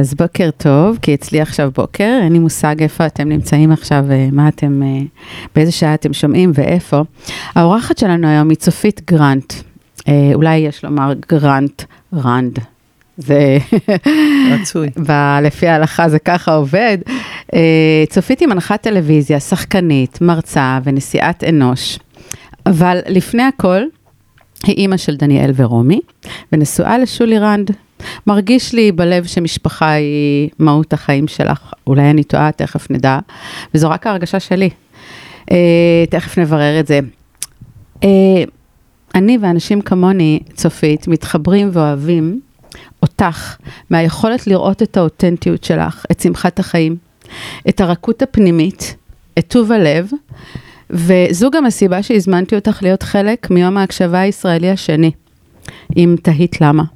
אז בוקר טוב, כי אצלי עכשיו בוקר, אין לי מושג איפה אתם נמצאים עכשיו, אה, מה אתם, אה, באיזה שעה אתם שומעים ואיפה. האורחת שלנו היום היא צופית גרנט, אה, אולי יש לומר גרנט רנד. זה... רצוי. ב- לפי ההלכה זה ככה עובד. צופית היא מנחת טלוויזיה, שחקנית, מרצה ונשיאת אנוש. אבל לפני הכל, היא אימא של דניאל ורומי, ונשואה לשולי רנד, מרגיש לי בלב שמשפחה היא מהות החיים שלך, אולי אני טועה, תכף נדע, וזו רק ההרגשה שלי. Uh, תכף נברר את זה. Uh, אני ואנשים כמוני, צופית, מתחברים ואוהבים אותך מהיכולת לראות את האותנטיות שלך, את שמחת החיים, את הרכות הפנימית, את טוב הלב, וזו גם הסיבה שהזמנתי אותך להיות חלק מיום ההקשבה הישראלי השני, אם תהית למה.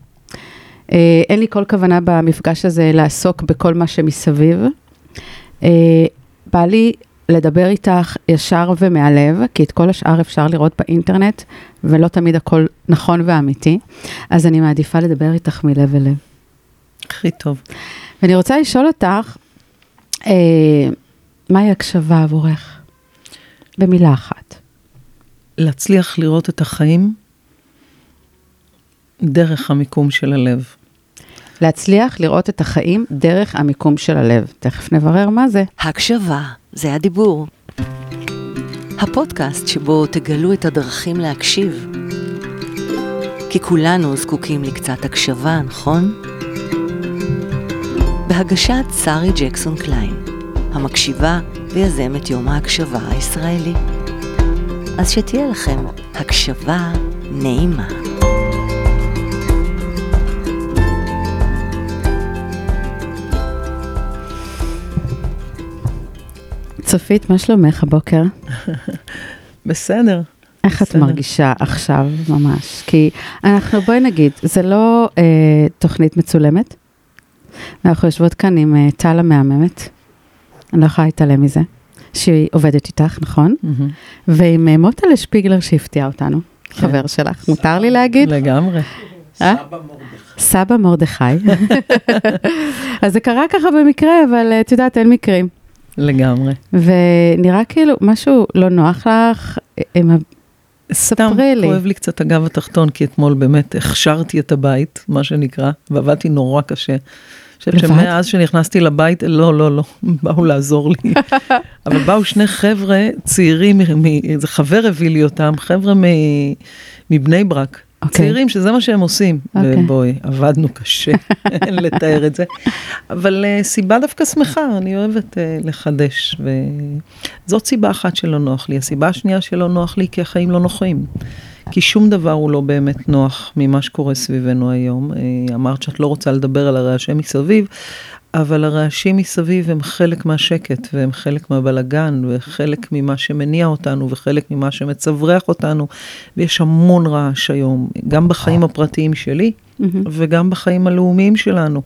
אה, אין לי כל כוונה במפגש הזה לעסוק בכל מה שמסביב. אה, בא לי לדבר איתך ישר ומהלב, כי את כל השאר אפשר לראות באינטרנט, ולא תמיד הכל נכון ואמיתי, אז אני מעדיפה לדבר איתך מלב אל לב. הכי טוב. ואני רוצה לשאול אותך, אה, מהי הקשבה עבורך? במילה אחת. להצליח לראות את החיים דרך המיקום של הלב. להצליח לראות את החיים דרך המיקום של הלב. תכף נברר מה זה. הקשבה, זה הדיבור. הפודקאסט שבו תגלו את הדרכים להקשיב. כי כולנו זקוקים לקצת הקשבה, נכון? בהגשת שרי ג'קסון קליין, המקשיבה ויזמת יום ההקשבה הישראלי. אז שתהיה לכם הקשבה נעימה. צופית, מה שלומך הבוקר? בסדר. איך את בסדר. מרגישה עכשיו ממש? כי אנחנו, בואי נגיד, זה לא אה, תוכנית מצולמת. אנחנו יושבות כאן עם אה, טל המהממת, אני לא יכולה להתעלם מזה, שהיא עובדת איתך, נכון? מהמם. ועם אה, מוטלה שפיגלר שהפתיע אותנו, חבר שלך, מותר לי להגיד? לגמרי. אה? סבא מרדכי. אז זה קרה ככה במקרה, אבל אה, את יודעת, אין מקרים. לגמרי. ונראה כאילו משהו לא נוח לך, אה, עם ה... סתם ספרי לי. כואב לי קצת הגב התחתון, כי אתמול באמת הכשרתי את הבית, מה שנקרא, ועבדתי נורא קשה. חושבת לבד? שמאז שנכנסתי לבית, לא, לא, לא, באו לעזור לי. אבל באו שני חבר'ה צעירים, איזה חבר הביא לי אותם, חבר'ה מבני ברק. אוקיי. צעירים, שזה מה שהם עושים. אוקיי. ובואי, עבדנו קשה, אין לתאר את זה. אבל uh, סיבה דווקא שמחה, אני אוהבת uh, לחדש. וזאת סיבה אחת שלא נוח לי. הסיבה השנייה שלא נוח לי, כי החיים לא נוחים. כי שום דבר הוא לא באמת נוח ממה שקורה סביבנו היום. אמרת שאת לא רוצה לדבר על הרעשים מסביב, אבל הרעשים מסביב הם חלק מהשקט, והם חלק מהבלגן, וחלק ממה שמניע אותנו, וחלק ממה שמצווח אותנו, ויש המון רעש היום, גם בחיים הפרטיים שלי, מהמם. וגם בחיים הלאומיים שלנו.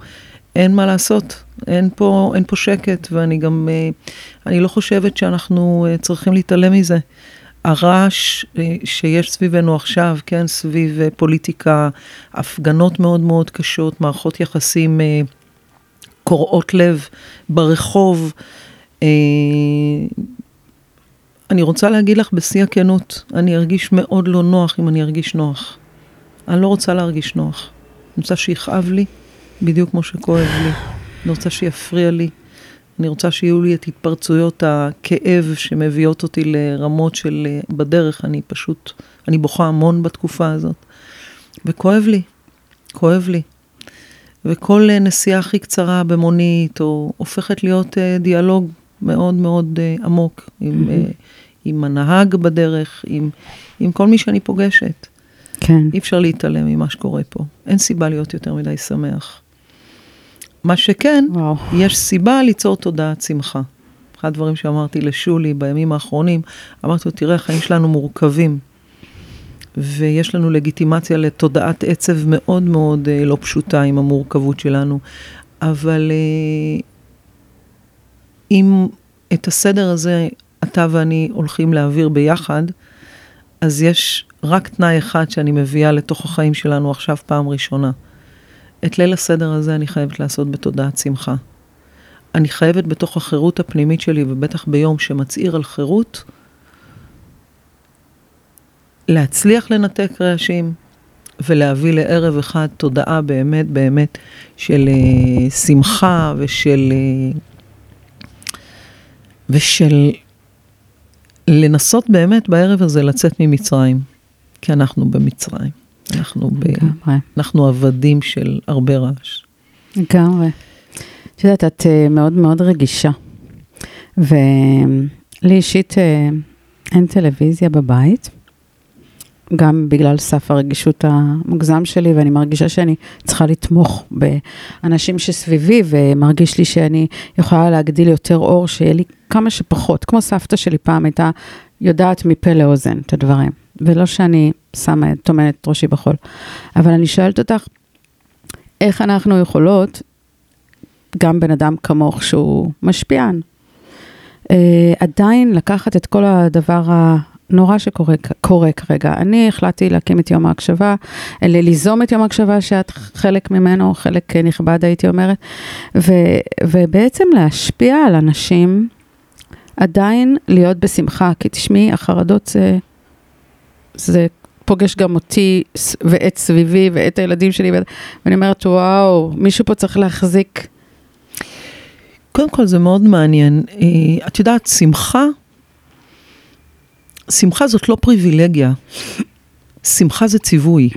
אין מה לעשות, אין פה, אין פה שקט, ואני גם, אה, אני לא חושבת שאנחנו אה, צריכים להתעלם מזה. הרעש אה, שיש סביבנו עכשיו, כן, סביב פוליטיקה, הפגנות מאוד מאוד קשות, מערכות יחסים קורעות לב ברחוב. אה, אני רוצה להגיד לך בשיא הכנות, אני ארגיש מאוד לא נוח אם אני ארגיש נוח. אני לא רוצה להרגיש נוח. אני רוצה שיכאב לי, בדיוק כמו שכואב לי. אני רוצה שיפריע לי. אני רוצה שיהיו לי את התפרצויות הכאב שמביאות אותי לרמות של אה, בדרך. אני פשוט, אני בוכה המון בתקופה הזאת. וכואב לי, כואב לי. וכל אה, נסיעה הכי קצרה במונית, או הופכת להיות אה, דיאלוג מאוד מאוד אה, עמוק עם, עם הנהג בדרך, עם, עם כל מי שאני פוגשת. כן. אי אפשר להתעלם ממה שקורה פה. אין סיבה להיות יותר מדי שמח. מה שכן, וואו. יש סיבה ליצור תודעת שמחה. אחד הדברים שאמרתי לשולי בימים האחרונים, אמרתי לו, תראה, החיים שלנו מורכבים, ויש לנו לגיטימציה לתודעת עצב מאוד מאוד אה, לא פשוטה עם המורכבות שלנו, אבל אה, אם את הסדר הזה אתה ואני הולכים להעביר ביחד, אז יש רק תנאי אחד שאני מביאה לתוך החיים שלנו עכשיו פעם ראשונה. את ליל הסדר הזה אני חייבת לעשות בתודעת שמחה. אני חייבת בתוך החירות הפנימית שלי, ובטח ביום שמצהיר על חירות, להצליח לנתק רעשים ולהביא לערב אחד תודעה באמת באמת של uh, שמחה ושל... Uh, ושל לנסות באמת בערב הזה לצאת ממצרים, כי אנחנו במצרים. אנחנו, ב... אנחנו עבדים של הרבה רעש. לגמרי. את יודעת, את uh, מאוד מאוד רגישה. ולי אישית uh, אין טלוויזיה בבית. גם בגלל סף הרגישות המוגזם שלי, ואני מרגישה שאני צריכה לתמוך באנשים שסביבי, ומרגיש לי שאני יכולה להגדיל יותר אור, שיהיה לי כמה שפחות, כמו סבתא שלי פעם הייתה יודעת מפה לאוזן את הדברים, ולא שאני שמה, טומנת את ראשי בחול. אבל אני שואלת אותך, איך אנחנו יכולות, גם בן אדם כמוך שהוא משפיען, אה, עדיין לקחת את כל הדבר ה... נורא שקורה כרגע. אני החלטתי להקים את יום ההקשבה, ליזום את יום ההקשבה שאת חלק ממנו, חלק נכבד הייתי אומרת, ו, ובעצם להשפיע על אנשים, עדיין להיות בשמחה, כי תשמעי, החרדות זה, זה פוגש גם אותי ואת סביבי ואת הילדים שלי, ואני אומרת, וואו, מישהו פה צריך להחזיק. קודם כל זה מאוד מעניין. אה, את יודעת, שמחה שמחה זאת לא פריבילגיה, שמחה זה ציווי.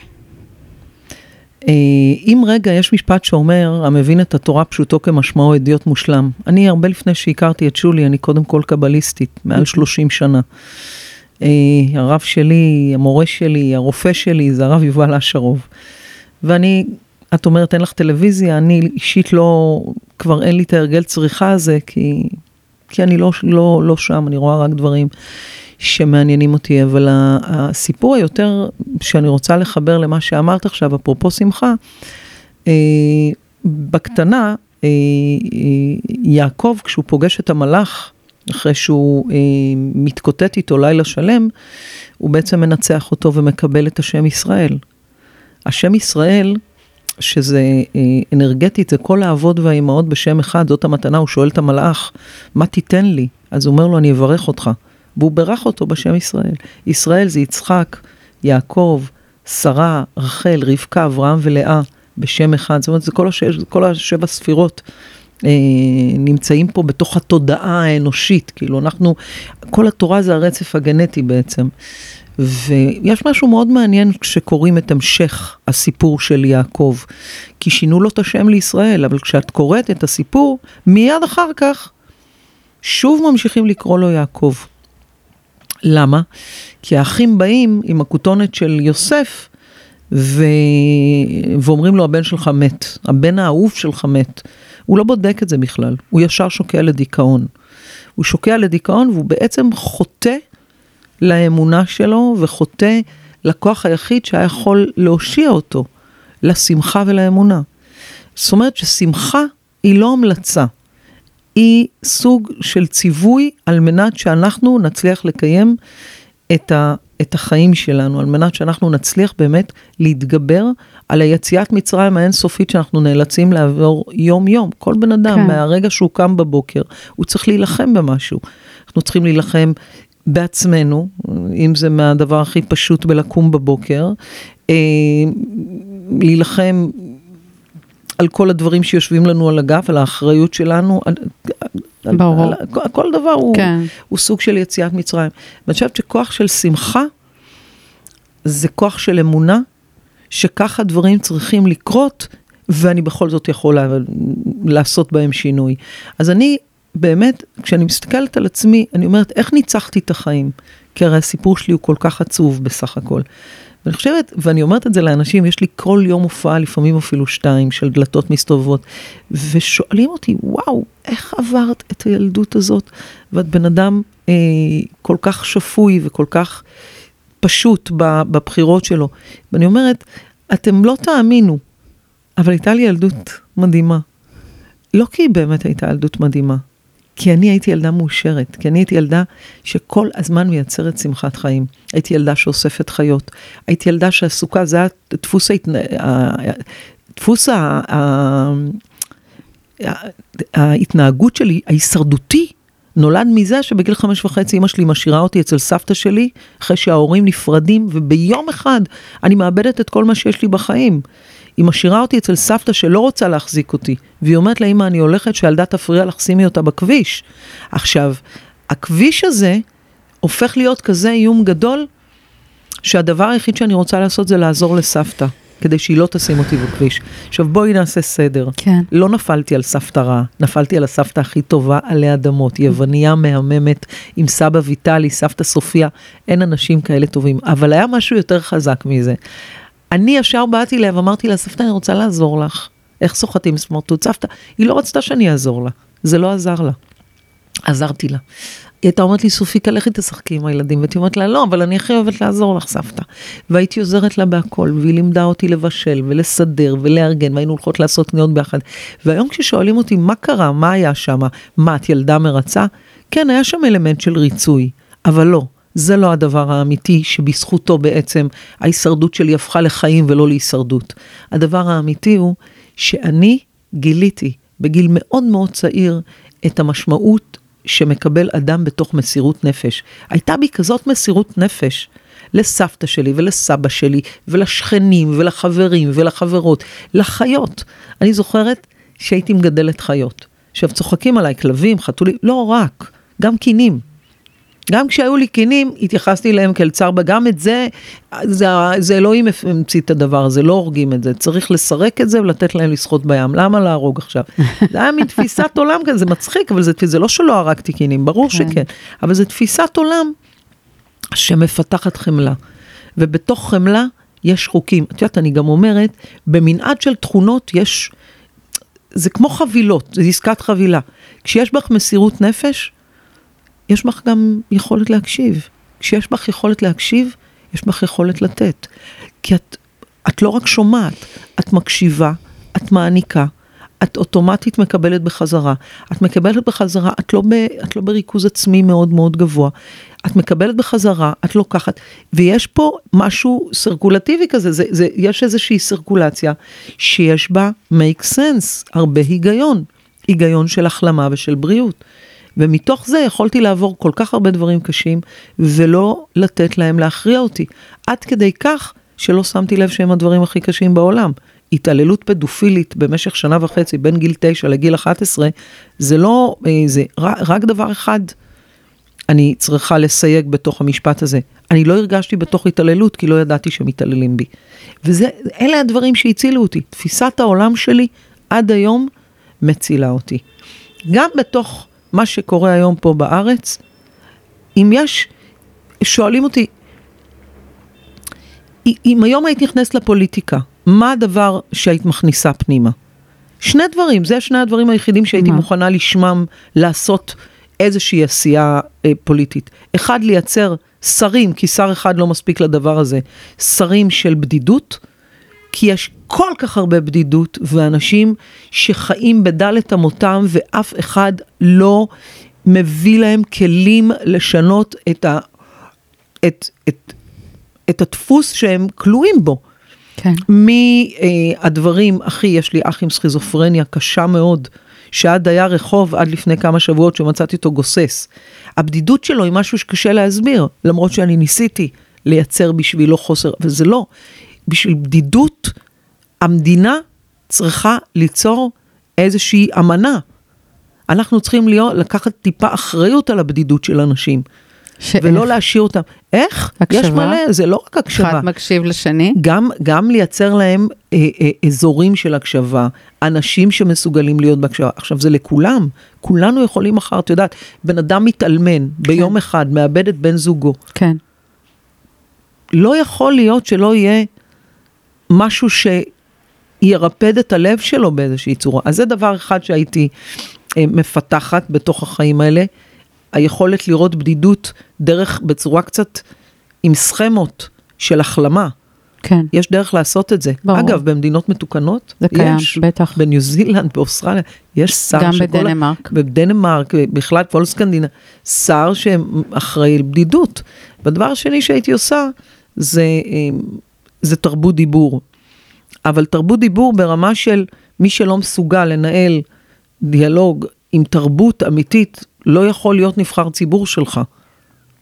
אה, אם רגע יש משפט שאומר, המבין את התורה פשוטו כמשמעו אדיוט מושלם. אני הרבה לפני שהכרתי את שולי, אני קודם כל קבליסטית, מעל 30 שנה. אה, הרב שלי, המורה שלי, הרופא שלי, זה הרב יובל אשרוב. ואני, את אומרת, אין לך טלוויזיה, אני אישית לא, כבר אין לי את ההרגל צריכה הזה, כי, כי אני לא, לא, לא שם, אני רואה רק דברים. שמעניינים אותי, אבל הסיפור היותר שאני רוצה לחבר למה שאמרת עכשיו, אפרופו שמחה, אה, בקטנה, אה, אה, יעקב, כשהוא פוגש את המלאך, אחרי שהוא מתקוטט איתו לילה שלם, הוא בעצם מנצח אותו ומקבל את השם ישראל. השם ישראל, שזה אנרגטית, זה כל האבות והאימהות בשם אחד, זאת המתנה, הוא שואל את המלאך, מה תיתן לי? אז הוא אומר לו, אני אברך אותך. והוא בירך אותו בשם ישראל. ישראל זה יצחק, יעקב, שרה, רחל, רבקה, אברהם ולאה, בשם אחד. זאת אומרת, זה כל, השש, כל השבע ספירות. אה, נמצאים פה בתוך התודעה האנושית, כאילו אנחנו, כל התורה זה הרצף הגנטי בעצם. ויש משהו מאוד מעניין כשקוראים את המשך הסיפור של יעקב, כי שינו לו את השם לישראל, אבל כשאת קוראת את הסיפור, מיד אחר כך שוב ממשיכים לקרוא לו יעקב. למה? כי האחים באים עם הכותונת של יוסף, ו... ואומרים לו, הבן שלך מת, הבן האהוב שלך מת. הוא לא בודק את זה בכלל, הוא ישר שוקע לדיכאון. הוא שוקע לדיכאון והוא בעצם חוטא לאמונה שלו וחוטא לכוח היחיד שהיה יכול להושיע אותו, לשמחה ולאמונה. זאת אומרת ששמחה היא לא המלצה, היא סוג של ציווי על מנת שאנחנו נצליח לקיים את, ה, את החיים שלנו, על מנת שאנחנו נצליח באמת להתגבר על היציאת מצרים האינסופית שאנחנו נאלצים לעבור יום-יום. כל בן אדם, כן. מהרגע שהוא קם בבוקר, הוא צריך להילחם במשהו. אנחנו צריכים להילחם בעצמנו, אם זה מהדבר הכי פשוט בלקום בבוקר, אה, להילחם על כל הדברים שיושבים לנו על הגב, על האחריות שלנו. על, ברור. על, על, כל דבר הוא, כן. הוא סוג של יציאת מצרים. ואני חושבת שכוח של שמחה זה כוח של אמונה, שככה דברים צריכים לקרות, ואני בכל זאת יכול לעשות בהם שינוי. אז אני באמת, כשאני מסתכלת על עצמי, אני אומרת, איך ניצחתי את החיים? כי הרי הסיפור שלי הוא כל כך עצוב בסך הכל. ואני חושבת, ואני אומרת את זה לאנשים, יש לי כל יום הופעה, לפעמים אפילו שתיים, של דלתות מסתובבות, ושואלים אותי, וואו, איך עברת את הילדות הזאת? ואת בן אדם אה, כל כך שפוי וכל כך פשוט בבחירות שלו. ואני אומרת, אתם לא תאמינו, אבל הייתה לי ילדות מדהימה. לא כי היא באמת הייתה ילדות מדהימה, כי אני הייתי ילדה מאושרת, כי אני הייתי ילדה שכל הזמן מייצרת שמחת חיים. הייתי ילדה שאוספת חיות, הייתי ילדה שעסוקה, זה דפוס ההתנ... דפוס ה- ההתנהגות שלי, ההישרדותי, נולד מזה שבגיל חמש וחצי אמא שלי משאירה אותי אצל סבתא שלי, אחרי שההורים נפרדים, וביום אחד אני מאבדת את כל מה שיש לי בחיים. היא משאירה אותי אצל סבתא שלא רוצה להחזיק אותי, והיא אומרת לה, אמא, אני הולכת, שהילדה תפריע לך, שימי אותה בכביש. עכשיו, הכביש הזה הופך להיות כזה איום גדול, שהדבר היחיד שאני רוצה לעשות זה לעזור לסבתא, כדי שהיא לא תשים אותי בכביש. עכשיו בואי נעשה סדר. כן. לא נפלתי על סבתא רעה, נפלתי על הסבתא הכי טובה עלי אדמות, יווניה מהממת, עם סבא ויטלי, סבתא סופיה, אין אנשים כאלה טובים. אבל היה משהו יותר חזק מזה. אני ישר באתי אליה ואמרתי לה, סבתא, אני רוצה לעזור לך. איך סוחטים סמרטוט? סבתא, היא לא רצתה שאני אעזור לה, זה לא עזר לה. עזרתי לה. היא הייתה אומרת לי, סופיקה, לכי תשחקי עם הילדים. והייתי אומרת לה, לא, אבל אני הכי אוהבת לעזור לך, סבתא. והייתי עוזרת לה בהכל, והיא לימדה אותי לבשל ולסדר ולארגן, והיינו הולכות לעשות קניות ביחד. והיום כששואלים אותי, מה קרה, מה היה שם, מה, את ילדה מרצה? כן, היה שם אלמנט של ריצוי, אבל לא. זה לא הדבר האמיתי שבזכותו בעצם ההישרדות שלי הפכה לחיים ולא להישרדות. הדבר האמיתי הוא שאני גיליתי בגיל מאוד מאוד צעיר את המשמעות שמקבל אדם בתוך מסירות נפש. הייתה בי כזאת מסירות נפש לסבתא שלי ולסבא שלי ולשכנים ולחברים ולחברות, לחיות. אני זוכרת שהייתי מגדלת חיות. עכשיו צוחקים עליי כלבים, חתולים, לא רק, גם קינים. גם כשהיו לי קינים, התייחסתי אליהם כאל צער, גם את זה, זה, זה אלוהים המציא את הדבר הזה, לא הורגים את זה. צריך לסרק את זה ולתת להם לשחות בים. למה להרוג עכשיו? זה היה מין תפיסת עולם כזה, זה מצחיק, אבל זה, זה לא שלא הרגתי קינים, ברור כן. שכן. אבל זה תפיסת עולם שמפתחת חמלה. ובתוך חמלה יש חוקים. את יודעת, אני גם אומרת, במנעד של תכונות יש, זה כמו חבילות, זה עסקת חבילה. כשיש בך מסירות נפש, יש בך גם יכולת להקשיב. כשיש בך יכולת להקשיב, יש בך יכולת לתת. כי את, את לא רק שומעת, את מקשיבה, את מעניקה, את אוטומטית מקבלת בחזרה. את מקבלת בחזרה, את לא, ב, את לא בריכוז עצמי מאוד מאוד גבוה. את מקבלת בחזרה, את לוקחת, ויש פה משהו סרקולטיבי כזה, זה, זה, יש איזושהי סרקולציה שיש בה make sense, הרבה היגיון. היגיון של החלמה ושל בריאות. ומתוך זה יכולתי לעבור כל כך הרבה דברים קשים, ולא לתת להם להכריע אותי. עד כדי כך שלא שמתי לב שהם הדברים הכי קשים בעולם. התעללות פדופילית במשך שנה וחצי, בין גיל 9 לגיל 11, זה לא, אה, זה רק, דבר אחד אני צריכה לסייג בתוך המשפט הזה. אני לא הרגשתי בתוך התעללות, כי לא ידעתי שמתעללים בי. ואלה הדברים שהצילו אותי. תפיסת העולם שלי עד היום מצילה אותי. גם בתוך מה שקורה היום פה בארץ, אם יש, שואלים אותי, אם היום היית נכנסת לפוליטיקה, מה הדבר שהיית מכניסה פנימה? שני דברים, זה שני הדברים היחידים שהייתי מה? מוכנה לשמם לעשות איזושהי עשייה אה, פוליטית. אחד, לייצר שרים, כי שר אחד לא מספיק לדבר הזה, שרים של בדידות, כי יש כל כך הרבה בדידות, ואנשים שחיים בדלת אמותם, ואף אחד לא מביא להם כלים לשנות את, ה, את, את, את הדפוס שהם כלואים בו. כן. מהדברים, אחי, יש לי אח עם סכיזופרניה קשה מאוד, שעד היה רחוב עד לפני כמה שבועות שמצאתי אותו גוסס. הבדידות שלו היא משהו שקשה להסביר, למרות שאני ניסיתי לייצר בשבילו חוסר, וזה לא. בשביל בדידות, המדינה צריכה ליצור איזושהי אמנה. אנחנו צריכים להיות, לקחת טיפה אחריות על הבדידות של אנשים. שאיך? ולא להשאיר אותם. איך? הקשבה? יש מלא, זה לא רק הקשבה. אחד מקשיב לשני. גם, גם לייצר להם אה, אה, אזורים של הקשבה, אנשים שמסוגלים להיות בהקשבה. עכשיו, זה לכולם, כולנו יכולים מחר, את יודעת, בן אדם מתאלמן ביום כן. אחד, מאבד את בן זוגו. כן. לא יכול להיות שלא יהיה משהו שירפד את הלב שלו באיזושהי צורה. אז זה דבר אחד שהייתי אה, מפתחת בתוך החיים האלה, היכולת לראות בדידות דרך, בצורה קצת עם סכמות של החלמה. כן. יש דרך לעשות את זה. ברור. אגב, במדינות מתוקנות, זה קיים, יש. בטח. בניו זילנד, באוסטרליה, יש שר גם שכל ה- בדנמרק. בדנמרק, בכלל כל סקנדינה, שר שאחראי על בדידות. והדבר השני שהייתי עושה, זה, אה, זה תרבות דיבור. אבל תרבות דיבור ברמה של מי שלא מסוגל לנהל דיאלוג עם תרבות אמיתית, לא יכול להיות נבחר ציבור שלך.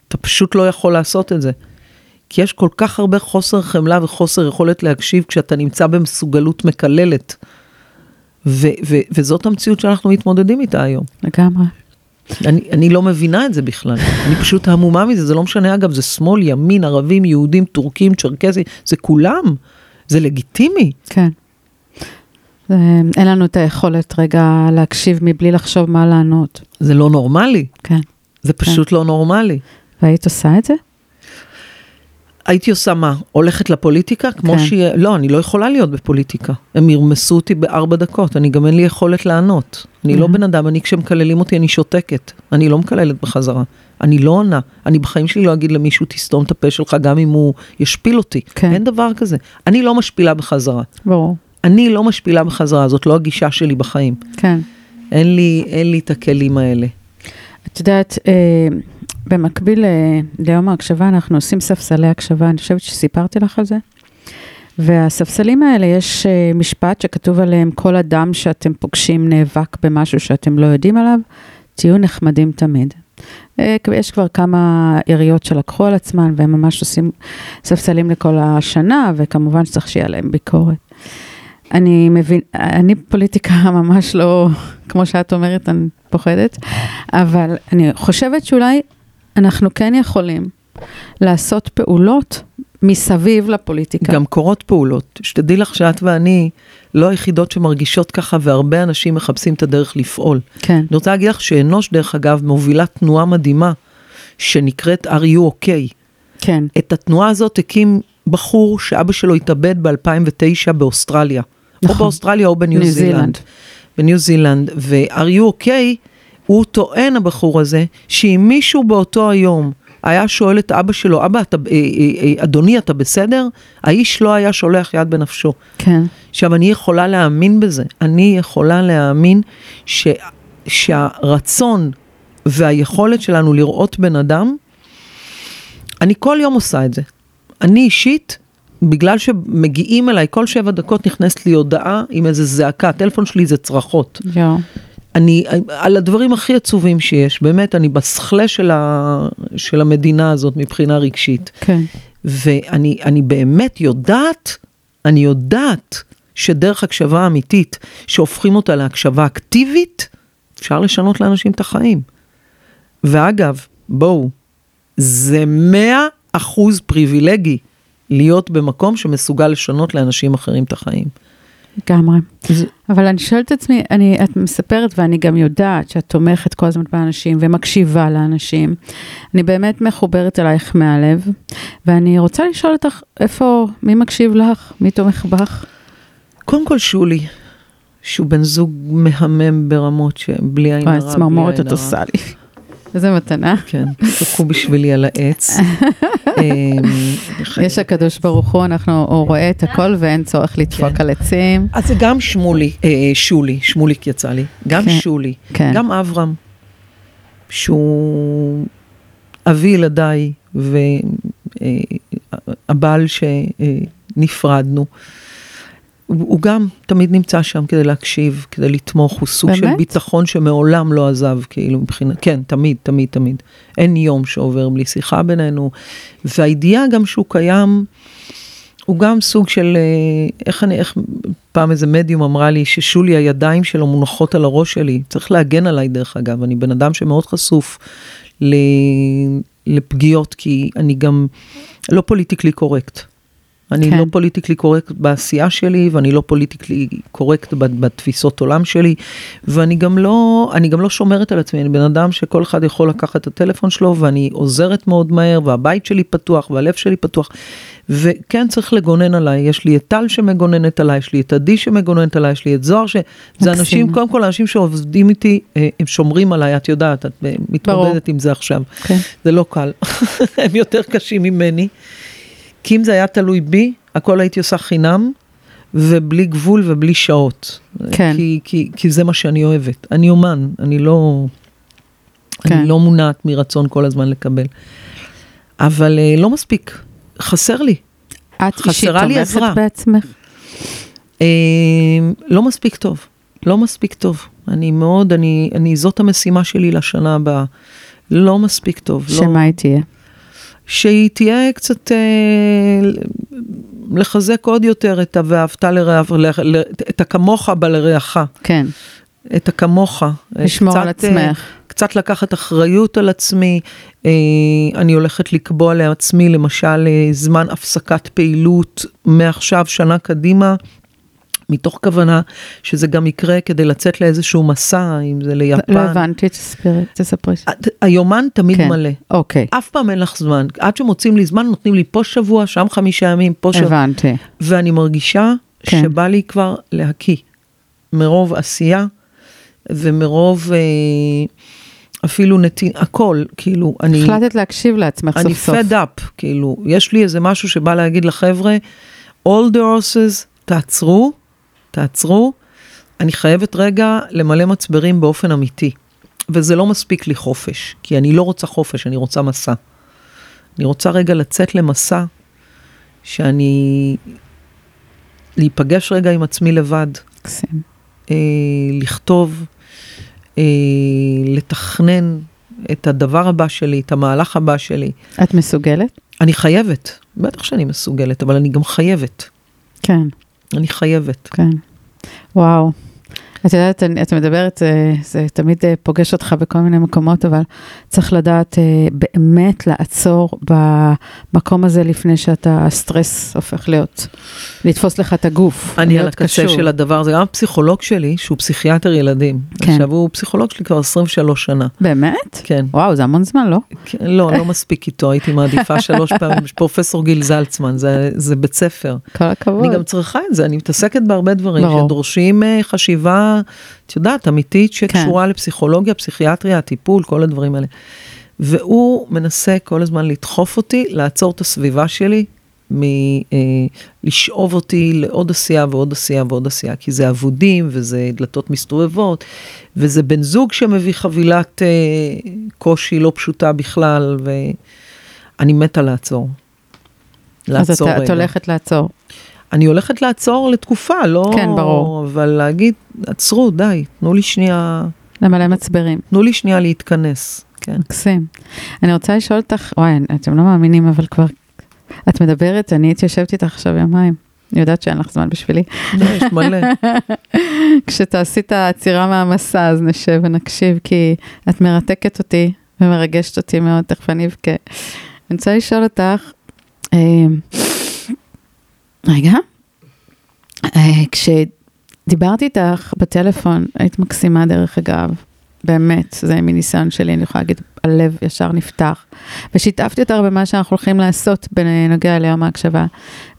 אתה פשוט לא יכול לעשות את זה. כי יש כל כך הרבה חוסר חמלה וחוסר יכולת להקשיב כשאתה נמצא במסוגלות מקללת. ו- ו- וזאת המציאות שאנחנו מתמודדים איתה היום. לגמרי. אני, אני לא מבינה את זה בכלל, אני פשוט המומה מזה, זה לא משנה אגב, זה שמאל, ימין, ערבים, יהודים, טורקים, צ'רקסים, זה כולם, זה לגיטימי. כן. אין לנו את היכולת רגע להקשיב מבלי לחשוב מה לענות. זה לא נורמלי, כן. זה פשוט לא נורמלי. והיית עושה את זה? הייתי עושה מה? הולכת לפוליטיקה? כמו כן. שהיא... לא, אני לא יכולה להיות בפוליטיקה. הם ירמסו אותי בארבע דקות, אני גם אין לי יכולת לענות. אני לא. בן אדם, אני כשמקללים אותי אני שותקת. אני לא מקללת בחזרה. אני לא עונה. אני בחיים שלי לא אגיד למישהו תסתום את הפה שלך גם אם הוא ישפיל אותי. כן. אין דבר כזה. אני לא משפילה בחזרה. ברור. אני לא משפילה בחזרה, זאת לא הגישה שלי בחיים. כן. אין לי, אין לי את הכלים האלה. את יודעת, אה, במקביל אה, ליום ההקשבה, אנחנו עושים ספסלי הקשבה, אני חושבת שסיפרתי לך על זה. והספסלים האלה, יש אה, משפט שכתוב עליהם, כל אדם שאתם פוגשים נאבק במשהו שאתם לא יודעים עליו, תהיו נחמדים תמיד. אה, יש כבר כמה עיריות שלקחו על עצמן, והם ממש עושים ספסלים לכל השנה, וכמובן שצריך שיהיה להם ביקורת. אני מבין, אני פוליטיקה ממש לא, כמו שאת אומרת, אני פוחדת, אבל אני חושבת שאולי אנחנו כן יכולים לעשות פעולות מסביב לפוליטיקה. גם קורות פעולות. שתדעי לך שאת ואני לא היחידות שמרגישות ככה, והרבה אנשים מחפשים את הדרך לפעול. כן, אני רוצה להגיד לך שאנוש, דרך אגב, מובילה תנועה מדהימה, שנקראת are you okay. כן, את התנועה הזאת הקים בחור שאבא שלו התאבד ב-2009 באוסטרליה. או נכון. באוסטרליה או בניו ניו זילנד. בניו זילנד. ו-are you okay, הוא טוען, הבחור הזה, שאם מישהו באותו היום היה שואל את אבא שלו, אבא, אתה, אה, אה, אה, אדוני, אתה בסדר? האיש לא היה שולח יד בנפשו. כן, עכשיו, אני יכולה להאמין בזה. אני יכולה להאמין ש, שהרצון והיכולת שלנו לראות בן אדם, אני כל יום עושה את זה. אני אישית, בגלל שמגיעים אליי, כל שבע דקות נכנסת לי הודעה עם איזה זעקה, הטלפון שלי זה צרחות. יואו, אני, על הדברים הכי עצובים שיש, באמת, אני בסכלה של, ה, של המדינה הזאת מבחינה רגשית. כן, ואני אני באמת יודעת, אני יודעת שדרך הקשבה אמיתית, שהופכים אותה להקשבה אקטיבית, אפשר לשנות לאנשים את החיים. ואגב, בואו, זה מאה אחוז פריבילגי להיות במקום שמסוגל לשנות לאנשים אחרים את החיים. לגמרי. זה- אבל אני שואלת את עצמי, אני, את מספרת ואני גם יודעת שאת תומכת כל הזמן באנשים ומקשיבה לאנשים. אני באמת מחוברת אלייך מהלב, ואני רוצה לשאול אותך, איפה, מי מקשיב לך? מי תומך בך? קודם כל שולי, שהוא בן זוג מהמם ברמות שבלי עין הרע, וואי, צמרמורת את. עושה לי. איזה מתנה. כן, תקעו בשבילי על העץ. אמ, יש הקדוש ברוך הוא, אנחנו, הוא רואה את הכל ואין צורך לדפוק כן. על עצים. אז זה גם שמולי, אה, שולי, שמוליק יצא לי, גם כן, שולי, כן. גם אברהם, שהוא אבי ילדיי והבעל שנפרדנו. הוא גם תמיד נמצא שם כדי להקשיב, כדי לתמוך, הוא סוג של באמת? ביטחון שמעולם לא עזב, כאילו מבחינת, כן, תמיד, תמיד, תמיד. אין יום שעובר בלי שיחה בינינו, והידיעה גם שהוא קיים, הוא גם סוג של, אה, איך אני, איך פעם איזה מדיום אמרה לי ששולי הידיים שלו מונחות על הראש שלי, צריך להגן עליי דרך אגב, אני בן אדם שמאוד חשוף ל, לפגיעות, כי אני גם לא politically correct. אני כן. לא politically correct בעשייה שלי, ואני לא politically correct בת- בתפיסות עולם שלי, ואני גם לא, אני גם לא שומרת על עצמי, אני בן אדם שכל אחד יכול לקחת את הטלפון שלו, ואני עוזרת מאוד מהר, והבית שלי פתוח, והלב שלי פתוח, וכן צריך לגונן עליי, יש לי את טל שמגוננת עליי, יש לי את עדי שמגוננת עליי, יש לי את זוהר, שזה מקסים. אנשים, קודם כל אנשים שעובדים איתי, אה, הם שומרים עליי, את יודעת, את אה, מתמודדת עם זה עכשיו. כן. זה לא קל, הם יותר קשים ממני. כי אם זה היה תלוי בי, הכל הייתי עושה חינם, ובלי גבול ובלי שעות. כן. כי, כי, כי זה מה שאני אוהבת. אני אומן, אני לא, כן. אני לא מונעת מרצון כל הזמן לקבל. אבל אה, לא מספיק, חסר לי. את אישית חסרה לי עזרה. תומכת בעצמך? אה, לא מספיק טוב, לא מספיק טוב. אני מאוד, אני, אני, זאת המשימה שלי לשנה הבאה. לא מספיק טוב. לא, שמה היא תהיה? שהיא תהיה קצת, אה, לחזק עוד יותר את ה"ואהבת לרעך", את הכמוך בלרעך, כן, את הכמוך. לשמור על קצת, אה, עצמך. קצת לקחת אחריות על עצמי, אה, אני הולכת לקבוע לעצמי למשל אה, זמן הפסקת פעילות מעכשיו שנה קדימה. מתוך כוונה שזה גם יקרה כדי לצאת לאיזשהו מסע, אם זה ליפן. לא הבנתי, תספרי, תספרי. את- היומן תמיד כן. מלא. אוקיי, אף פעם אין לך זמן. עד שמוצאים לי זמן, נותנים לי פה שבוע, שם חמישה ימים, פה שבוע. הבנתי. ואני מרגישה כן. שבא לי כבר להקיא. מרוב עשייה ומרוב אה, אפילו נתין, הכל, כאילו, אני... החלטת להקשיב לעצמך אני סוף סוף. fed up, כאילו, יש לי איזה משהו שבא להגיד לחבר'ה, all the horses, תעצרו, תעצרו, אני חייבת רגע למלא מצברים באופן אמיתי. וזה לא מספיק לי חופש, כי אני לא רוצה חופש, אני רוצה מסע. אני רוצה רגע לצאת למסע, שאני... להיפגש רגע עם עצמי לבד, מקסים. אה, לכתוב, אה, לתכנן את הדבר הבא שלי, את המהלך הבא שלי. את מסוגלת? אני חייבת, בטח שאני מסוגלת, אבל אני גם חייבת. כן, אני חייבת. כן. וואו. את יודעת, את מדברת, זה, זה תמיד אה, פוגש אותך בכל מיני מקומות, אבל צריך לדעת אה, באמת לעצור במקום הזה לפני שאתה, הסטרס הופך להיות, לתפוס לך את הגוף. אני על הקצה קשור. של הדבר הזה, גם הפסיכולוג שלי, שהוא פסיכיאטר ילדים. כן. עכשיו, הוא פסיכולוג שלי כבר 23 שנה. באמת? כן. וואו, זה המון זמן, לא? כן, לא, לא מספיק איתו, הייתי מעדיפה שלוש פעמים, פרופסור גיל זלצמן, זה, זה בית ספר. כל הכבוד. אני גם צריכה את זה, אני מתעסקת בהרבה דברים ברור. שדורשים אה, חשיבה, את יודעת, אמיתית, שקשורה לפסיכולוגיה, פסיכיאטריה, טיפול, כל הדברים האלה. והוא מנסה כל הזמן לדחוף אותי, לעצור את הסביבה שלי, מלשאוב אותי לעוד עשייה ועוד עשייה ועוד עשייה, כי זה אבודים וזה דלתות מסתובבות, וזה בן זוג שמביא חבילת אה, קושי לא פשוטה בכלל, ואני מתה לעצור. אז לעצור אתה, את. הולכת לעצור. אני הולכת לעצור לתקופה, לא... כן, ברור. אבל להגיד, עצרו, די, תנו לי שנייה, למלא מצברים. תנו לי שנייה להתכנס. כן. מקסים. אני רוצה לשאול אותך, וואי, אתם לא מאמינים, אבל כבר, את מדברת, אני הייתי יושבת איתך עכשיו יומיים. אני יודעת שאין לך זמן בשבילי. לא, יש מלא. כשתעשי את העצירה מהמסע, אז נשב ונקשיב, כי את מרתקת אותי ומרגשת אותי מאוד, תכף אני אבכה. אני רוצה לשאול אותך, אה, רגע, אה, כשדיברתי איתך בטלפון, היית מקסימה דרך אגב, באמת, זה מניסיון שלי, אני יכולה להגיד, הלב ישר נפתח. ושיתפתי אותך במה שאנחנו הולכים לעשות בנוגע ליום ההקשבה,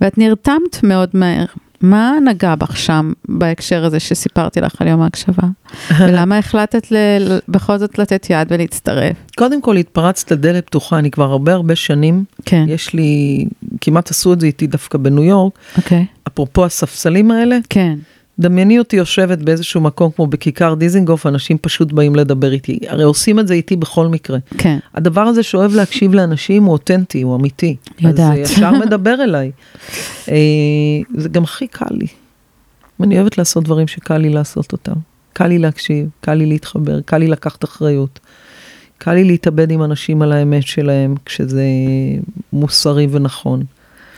ואת נרתמת מאוד מהר. מה נגע בך שם בהקשר הזה שסיפרתי לך על יום ההקשבה? ולמה החלטת ל- ל- בכל זאת לתת יד ולהצטרף? קודם כל התפרצת לדלת פתוחה, אני כבר הרבה הרבה שנים, כן, יש לי, כמעט עשו את זה איתי דווקא בניו יורק, אוקיי, אפרופו הספסלים האלה, כן, דמייני אותי יושבת באיזשהו מקום כמו בכיכר דיזינגוף, אנשים פשוט באים לדבר איתי, הרי עושים את זה איתי בכל מקרה. כן, הדבר הזה שאוהב להקשיב לאנשים הוא אותנטי, הוא אמיתי. יודעת. אז ישר מדבר אליי. אה, זה גם הכי קל לי. אני אוהבת לעשות דברים שקל לי לעשות אותם. קל לי להקשיב, קל לי להתחבר, קל לי לקחת אחריות. קל לי להתאבד עם אנשים על האמת שלהם כשזה מוסרי ונכון.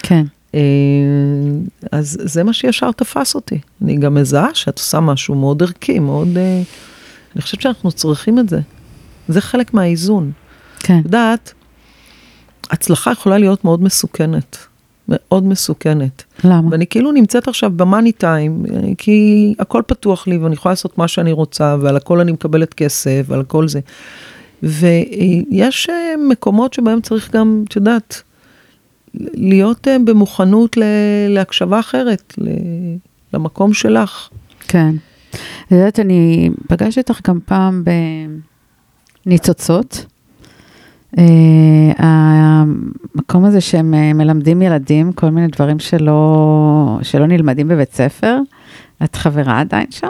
כן, אה, אז זה מה שישר תפס אותי. אני גם מזהה שאת עושה משהו מאוד ערכי, מאוד... אה, אני חושבת שאנחנו צריכים את זה. זה חלק מהאיזון. כן, את יודעת, הצלחה יכולה להיות מאוד מסוכנת. מאוד מסוכנת. למה? ואני כאילו נמצאת עכשיו במאני טיים, כי הכל פתוח לי ואני יכולה לעשות מה שאני רוצה, ועל הכל אני מקבלת כסף, ועל כל זה. ויש אה, מקומות שבהם צריך גם, את יודעת, להיות אה, במוכנות להקשבה אחרת, למקום שלך. כן. את יודעת, אני פגשתי אותך גם פעם בניצוצות. Uh, המקום הזה שהם uh, מלמדים ילדים כל מיני דברים שלא, שלא נלמדים בבית ספר. את חברה עדיין שם?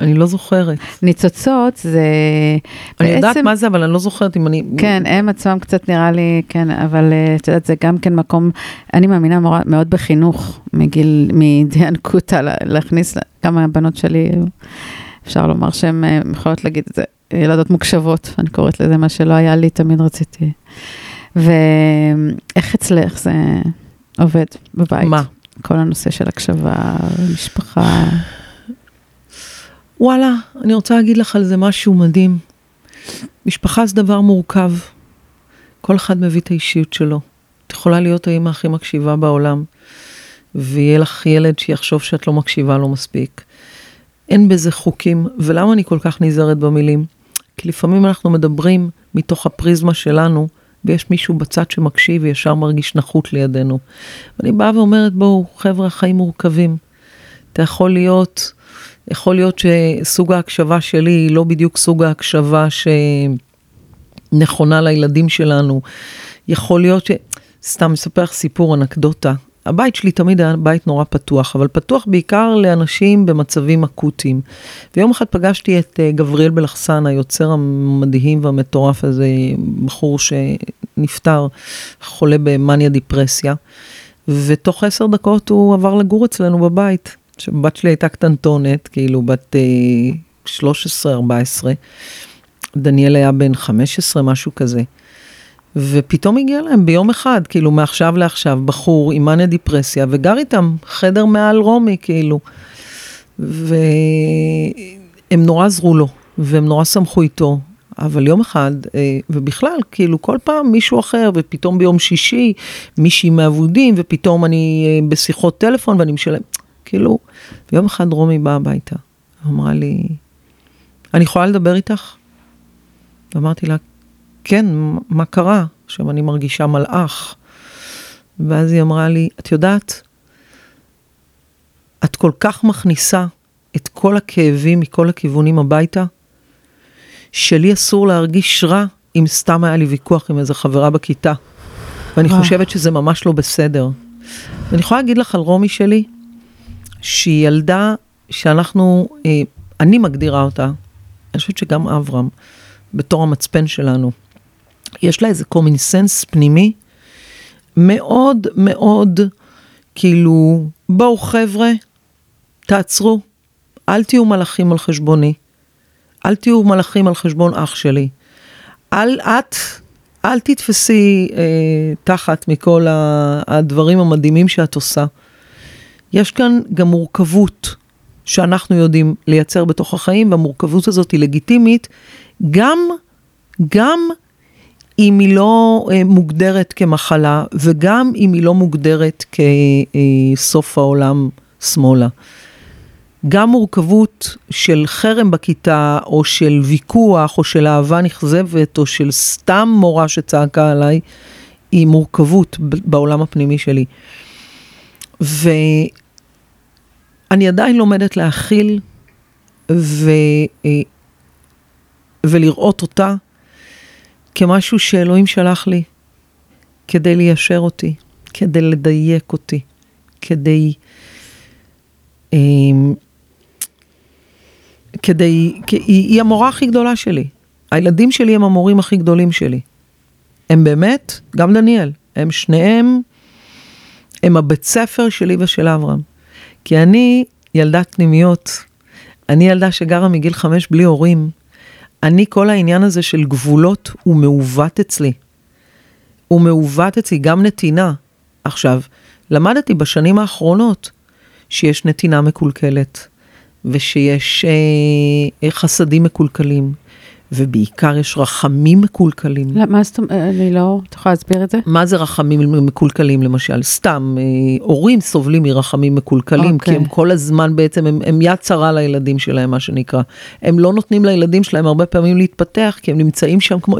אני לא זוכרת. ניצוצות זה אני יודעת מה זה, אבל אני לא זוכרת אם אני... כן, הם עצמם קצת נראה לי, כן, אבל אה, את יודעת, זה גם כן מקום, אני מאמינה מאוד בחינוך, מגיל, מדינקותא, לה- להכניס, גם הבנות שלי, אפשר לומר שהן אה, יכולות להגיד את זה, ילדות מוקשבות, אני קוראת לזה, מה שלא היה לי, תמיד רציתי. ואיך אצלך זה עובד בבית? מה? כל הנושא של הקשבה, משפחה. וואלה, אני רוצה להגיד לך על זה משהו מדהים. משפחה זה דבר מורכב. כל אחד מביא את האישיות שלו. את יכולה להיות האמא הכי מקשיבה בעולם, ויהיה לך ילד שיחשוב שאת לא מקשיבה לו מספיק. אין בזה חוקים, ולמה אני כל כך נזהרת במילים? כי לפעמים אנחנו מדברים מתוך הפריזמה שלנו, ויש מישהו בצד שמקשיב וישר מרגיש נחות לידינו. ואני באה ואומרת, בואו, חבר'ה, החיים מורכבים. אתה יכול להיות, יכול להיות שסוג ההקשבה שלי היא לא בדיוק סוג ההקשבה שנכונה לילדים שלנו. יכול להיות ש... סתם אספר לך סיפור, אנקדוטה. הבית שלי תמיד היה בית נורא פתוח, אבל פתוח בעיקר לאנשים במצבים אקוטיים. ויום אחד פגשתי את אה, גבריאל בלחסן, היוצר המדהים והמטורף הזה, בחור שנפטר, חולה במאניה דיפרסיה, ותוך עשר דקות הוא עבר לגור אצלנו בבית. הבת שלי הייתה קטנטונת, כאילו בת אה, 13-14, דניאל היה בן 15, משהו כזה. ופתאום הגיע להם ביום אחד, כאילו מעכשיו לעכשיו, בחור עם מאניה דיפרסיה, וגר איתם חדר מעל רומי, כאילו. והם נורא עזרו לו, והם נורא שמחו איתו. אבל יום אחד, אה, ובכלל, כאילו כל פעם מישהו אחר, ופתאום ביום שישי מישהי מאבודים, ופתאום אני אה, בשיחות טלפון ואני משלם, כאילו, ויום אחד רומי באה הביתה, אמרה לי, אני יכולה לדבר איתך? ואמרתי לה, כן, מה קרה? עכשיו אני מרגישה מלאך. ואז היא אמרה לי, את יודעת, את כל כך מכניסה את כל הכאבים מכל הכיוונים הביתה, שלי אסור להרגיש רע אם סתם היה לי ויכוח עם איזה חברה בכיתה. ואני. חושבת שזה ממש לא בסדר. ואני יכולה להגיד לך על רומי שלי, שהיא ילדה שאנחנו, אה, אני מגדירה אותה, אני חושבת שגם אברהם, בתור המצפן שלנו. יש לה איזה common sense פנימי, מאוד מאוד, כאילו, בואו חבר'ה, תעצרו, אל תהיו מלאכים על חשבוני, אל תהיו מלאכים על חשבון אח שלי. אל את, אל תתפסי אה, תחת מכל הדברים המדהימים שאת עושה. יש כאן גם מורכבות שאנחנו יודעים לייצר בתוך החיים, והמורכבות הזאת היא לגיטימית, גם, גם אם היא לא אה, מוגדרת כמחלה, וגם אם היא לא מוגדרת כסוף העולם שמאלה. גם מורכבות של חרם בכיתה, או של ויכוח, או של אהבה נכזבת, או של סתם מורה שצעקה עליי, היא מורכבות בעולם הפנימי שלי. ואני עדיין לומדת להכיל ו... ולראות אותה כמשהו שאלוהים שלח לי כדי ליישר אותי, כדי לדייק אותי, כדי... אמ, כדי, כי היא, היא המורה הכי גדולה שלי. הילדים שלי הם המורים הכי גדולים שלי. הם באמת, גם דניאל, הם שניהם, הם הבית ספר שלי ושל אברהם. כי אני ילדת פנימיות, אני ילדה שגרה מגיל חמש בלי הורים. אני, כל העניין הזה של גבולות הוא מעוות אצלי. הוא מעוות אצלי, גם נתינה. עכשיו, למדתי בשנים האחרונות שיש נתינה מקולקלת, ושיש אה, חסדים מקולקלים, ובעיקר יש רחמים מקולקלים. לא, מה זאת אומרת, אני לא, את יכולה להסביר את זה? מה זה רחמים מקולקלים למשל? סתם, אה, הורים סובלים מרחמים מקולקלים, אוקיי. כי הם כל הזמן בעצם, הם, הם יד צרה לילדים שלהם, מה שנקרא. הם לא נותנים לילדים שלהם הרבה פעמים להתפתח, כי הם נמצאים שם כמו,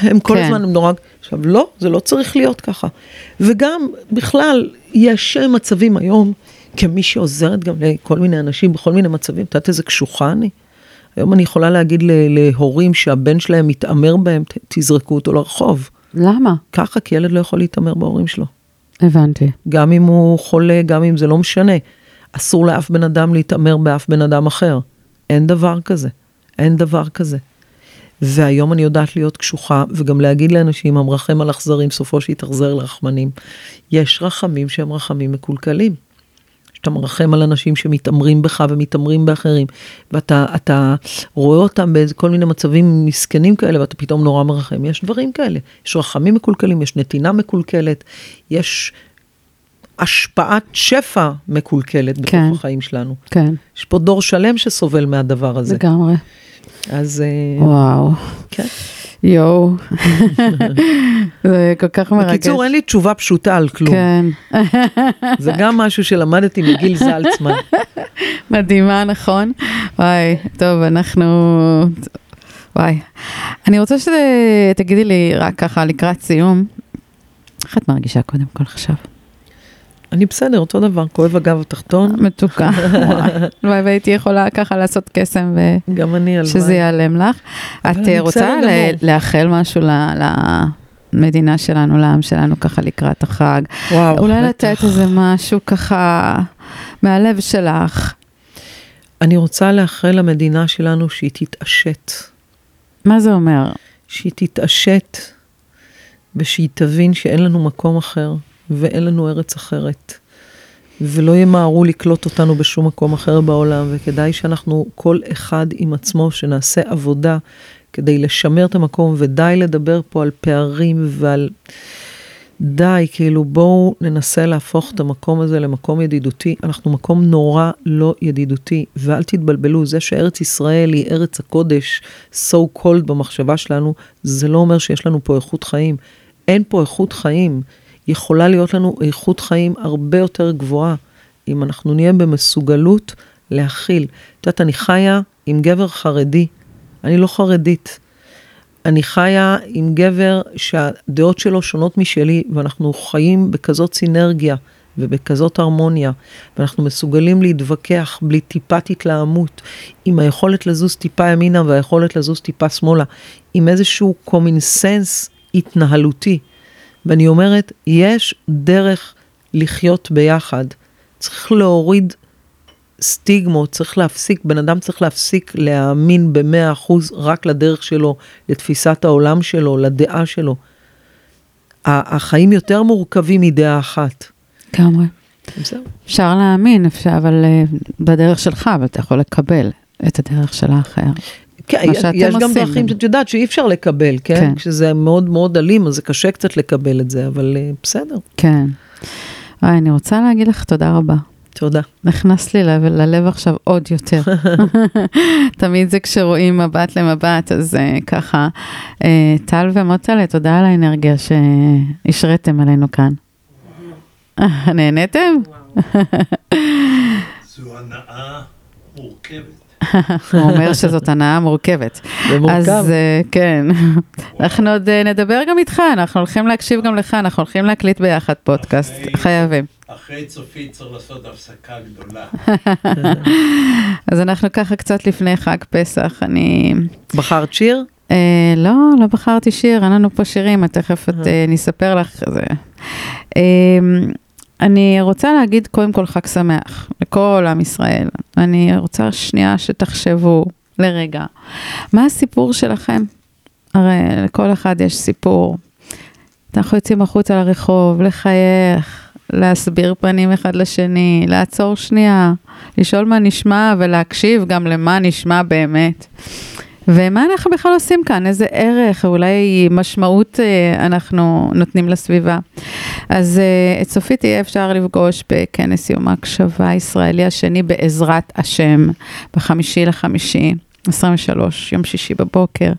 הם כל כן. הזמן, הם נורא... עכשיו, לא, זה לא צריך להיות ככה. וגם, בכלל, יש מצבים היום, כמי שעוזרת גם לכל מיני אנשים בכל מיני מצבים, את יודעת איזה קשוחה אני? היום אני יכולה להגיד להורים שהבן שלהם מתעמר בהם, תזרקו אותו לרחוב. למה? ככה, כי ילד לא יכול להתעמר בהורים שלו. הבנתי. גם אם הוא חולה, גם אם זה לא משנה. אסור לאף בן אדם להתעמר באף בן אדם אחר. אין דבר כזה, אין דבר כזה. והיום אני יודעת להיות קשוחה, וגם להגיד לאנשים, המרחם על אכזרים, סופו שיתאכזר לרחמנים. יש רחמים שהם רחמים מקולקלים. שאתה מרחם על אנשים שמתעמרים בך ומתעמרים באחרים, ואתה אתה רואה אותם בכל מיני מצבים מסכנים כאלה, ואתה פתאום נורא מרחם. יש דברים כאלה, יש רחמים מקולקלים, יש נתינה מקולקלת, יש השפעת שפע מקולקלת בתוך כן. החיים שלנו. כן, יש פה דור שלם שסובל מהדבר הזה. לגמרי. אז אה, וואו. כן. יואו. זה כל כך מרגש. בקיצור, אין לי תשובה פשוטה על כלום. כן, זה גם משהו שלמדתי מגיל זלצמן. מדהימה, נכון? וואי, טוב, אנחנו... וואי. אני רוצה שתגידי לי, רק ככה, לקראת סיום, איך את מרגישה קודם כל עכשיו? אני בסדר, אותו דבר, כואב הגב התחתון, מתוקה. וואי. הלוואי והייתי יכולה ככה לעשות קסם גם אני הלוואי. ייעלם לך. את אה, רוצה. לאחל משהו ל- למדינה שלנו, לעם שלנו, ככה לקראת החג? וואו, אולי. לתת איזה משהו ככה מהלב שלך. אני רוצה לאחל למדינה שלנו שהיא תתעשת. מה זה אומר? שהיא תתעשת ושהיא תבין שאין לנו מקום אחר ואין לנו ארץ אחרת. ולא ימהרו לקלוט אותנו בשום מקום אחר בעולם, וכדאי שאנחנו, כל אחד עם עצמו, שנעשה עבודה כדי לשמר את המקום, ודי לדבר פה על פערים ועל... די, כאילו בואו ננסה להפוך את המקום הזה למקום ידידותי. אנחנו מקום נורא לא ידידותי, ואל תתבלבלו, זה שארץ ישראל היא ארץ הקודש, so called במחשבה שלנו, זה לא אומר שיש לנו פה איכות חיים. אין פה איכות חיים. יכולה להיות לנו איכות חיים הרבה יותר גבוהה, אם אנחנו נהיה במסוגלות להכיל. את יודעת, אני חיה עם גבר חרדי, אני לא חרדית. אני חיה עם גבר שהדעות שלו שונות משלי, ואנחנו חיים בכזאת סינרגיה ובכזאת הרמוניה, ואנחנו מסוגלים להתווכח בלי טיפת התלהמות, עם היכולת לזוז טיפה ימינה והיכולת לזוז טיפה שמאלה, עם איזשהו common sense התנהלותי. ואני אומרת, יש דרך לחיות ביחד. צריך להוריד סטיגמות, צריך להפסיק, בן אדם צריך להפסיק להאמין במאה אחוז רק לדרך שלו, לתפיסת העולם שלו, לדעה שלו. החיים יותר מורכבים מדעה אחת. לגמרי. זהו. אפשר להאמין, אפשר, אבל אה, בדרך שלך, אבל אתה יכול לקבל את הדרך של האחר. כן, מה שאתם יש גם עושים. דרכים שאת יודעת שאי אפשר לקבל, כן? כן. כשזה מאוד מאוד אלים, אז זה קשה קצת לקבל את זה, אבל אה, בסדר. כן. וואי, אני רוצה להגיד לך תודה רבה. תודה. נכנס לי לב, ללב עכשיו עוד יותר. תמיד זה כשרואים מבט למבט, אז uh, ככה. Uh, טל ומוטלה, תודה על האנרגיה שהשריתם עלינו כאן. נהניתם? זו הנאה מורכבת. הוא אומר שזאת הנאה מורכבת. זה מורכב. אז uh, כן, אנחנו עוד uh, נדבר גם איתך, אנחנו הולכים להקשיב גם לך, אנחנו הולכים להקליט ביחד פודקאסט, חייבים. אחרי צופית צריך לעשות הפסקה גדולה. אז אנחנו ככה קצת לפני חג פסח, אני... בחרת שיר? אה, לא, לא בחרתי שיר, אין לנו פה שירים, תכף את, אה, אני אספר לך. זה. אה, אני רוצה להגיד קודם כל חג שמח לכל עם ישראל. אני רוצה שנייה שתחשבו לרגע, מה הסיפור שלכם? הרי לכל אחד יש סיפור. אנחנו יוצאים החוצה לרחוב, לחייך, להסביר פנים אחד לשני, לעצור שנייה, לשאול מה נשמע ולהקשיב גם למה נשמע באמת. ומה אנחנו בכלל עושים כאן? איזה ערך, אולי משמעות אה, אנחנו נותנים לסביבה. אז אה, את סופית יהיה אפשר לפגוש בכנס יום ההקשבה הישראלי השני בעזרת השם, בחמישי לחמישי. 23, יום שישי בבוקר.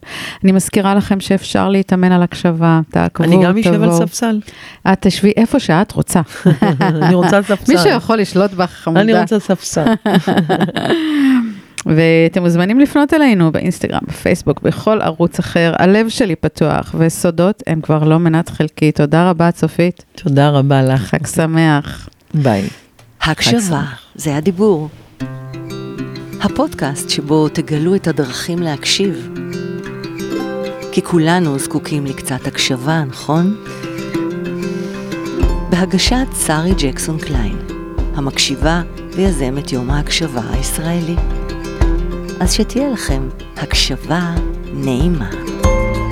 אני מזכירה לכם שאפשר להתאמן על הקשבה, תעקבו, אני גם אשב על תבואו. ספסל. את תשבי איפה שאת רוצה. אני רוצה ספסל. מישהו יכול לשלוט בך, חמודה. אני רוצה ספסל. ואתם מוזמנים לפנות אלינו באינסטגרם, בפייסבוק, בכל ערוץ אחר. הלב שלי פתוח, וסודות הם כבר לא מנת חלקי. תודה רבה, צופית. תודה רבה לך. חג שמח. ביי. הקשבה. זה הדיבור. הפודקאסט שבו תגלו את הדרכים להקשיב. כי כולנו זקוקים לקצת הקשבה, נכון? בהגשת שרי ג'קסון קליין, המקשיבה ויזמת יום ההקשבה הישראלי. אז שתהיה לכם הקשבה נעימה.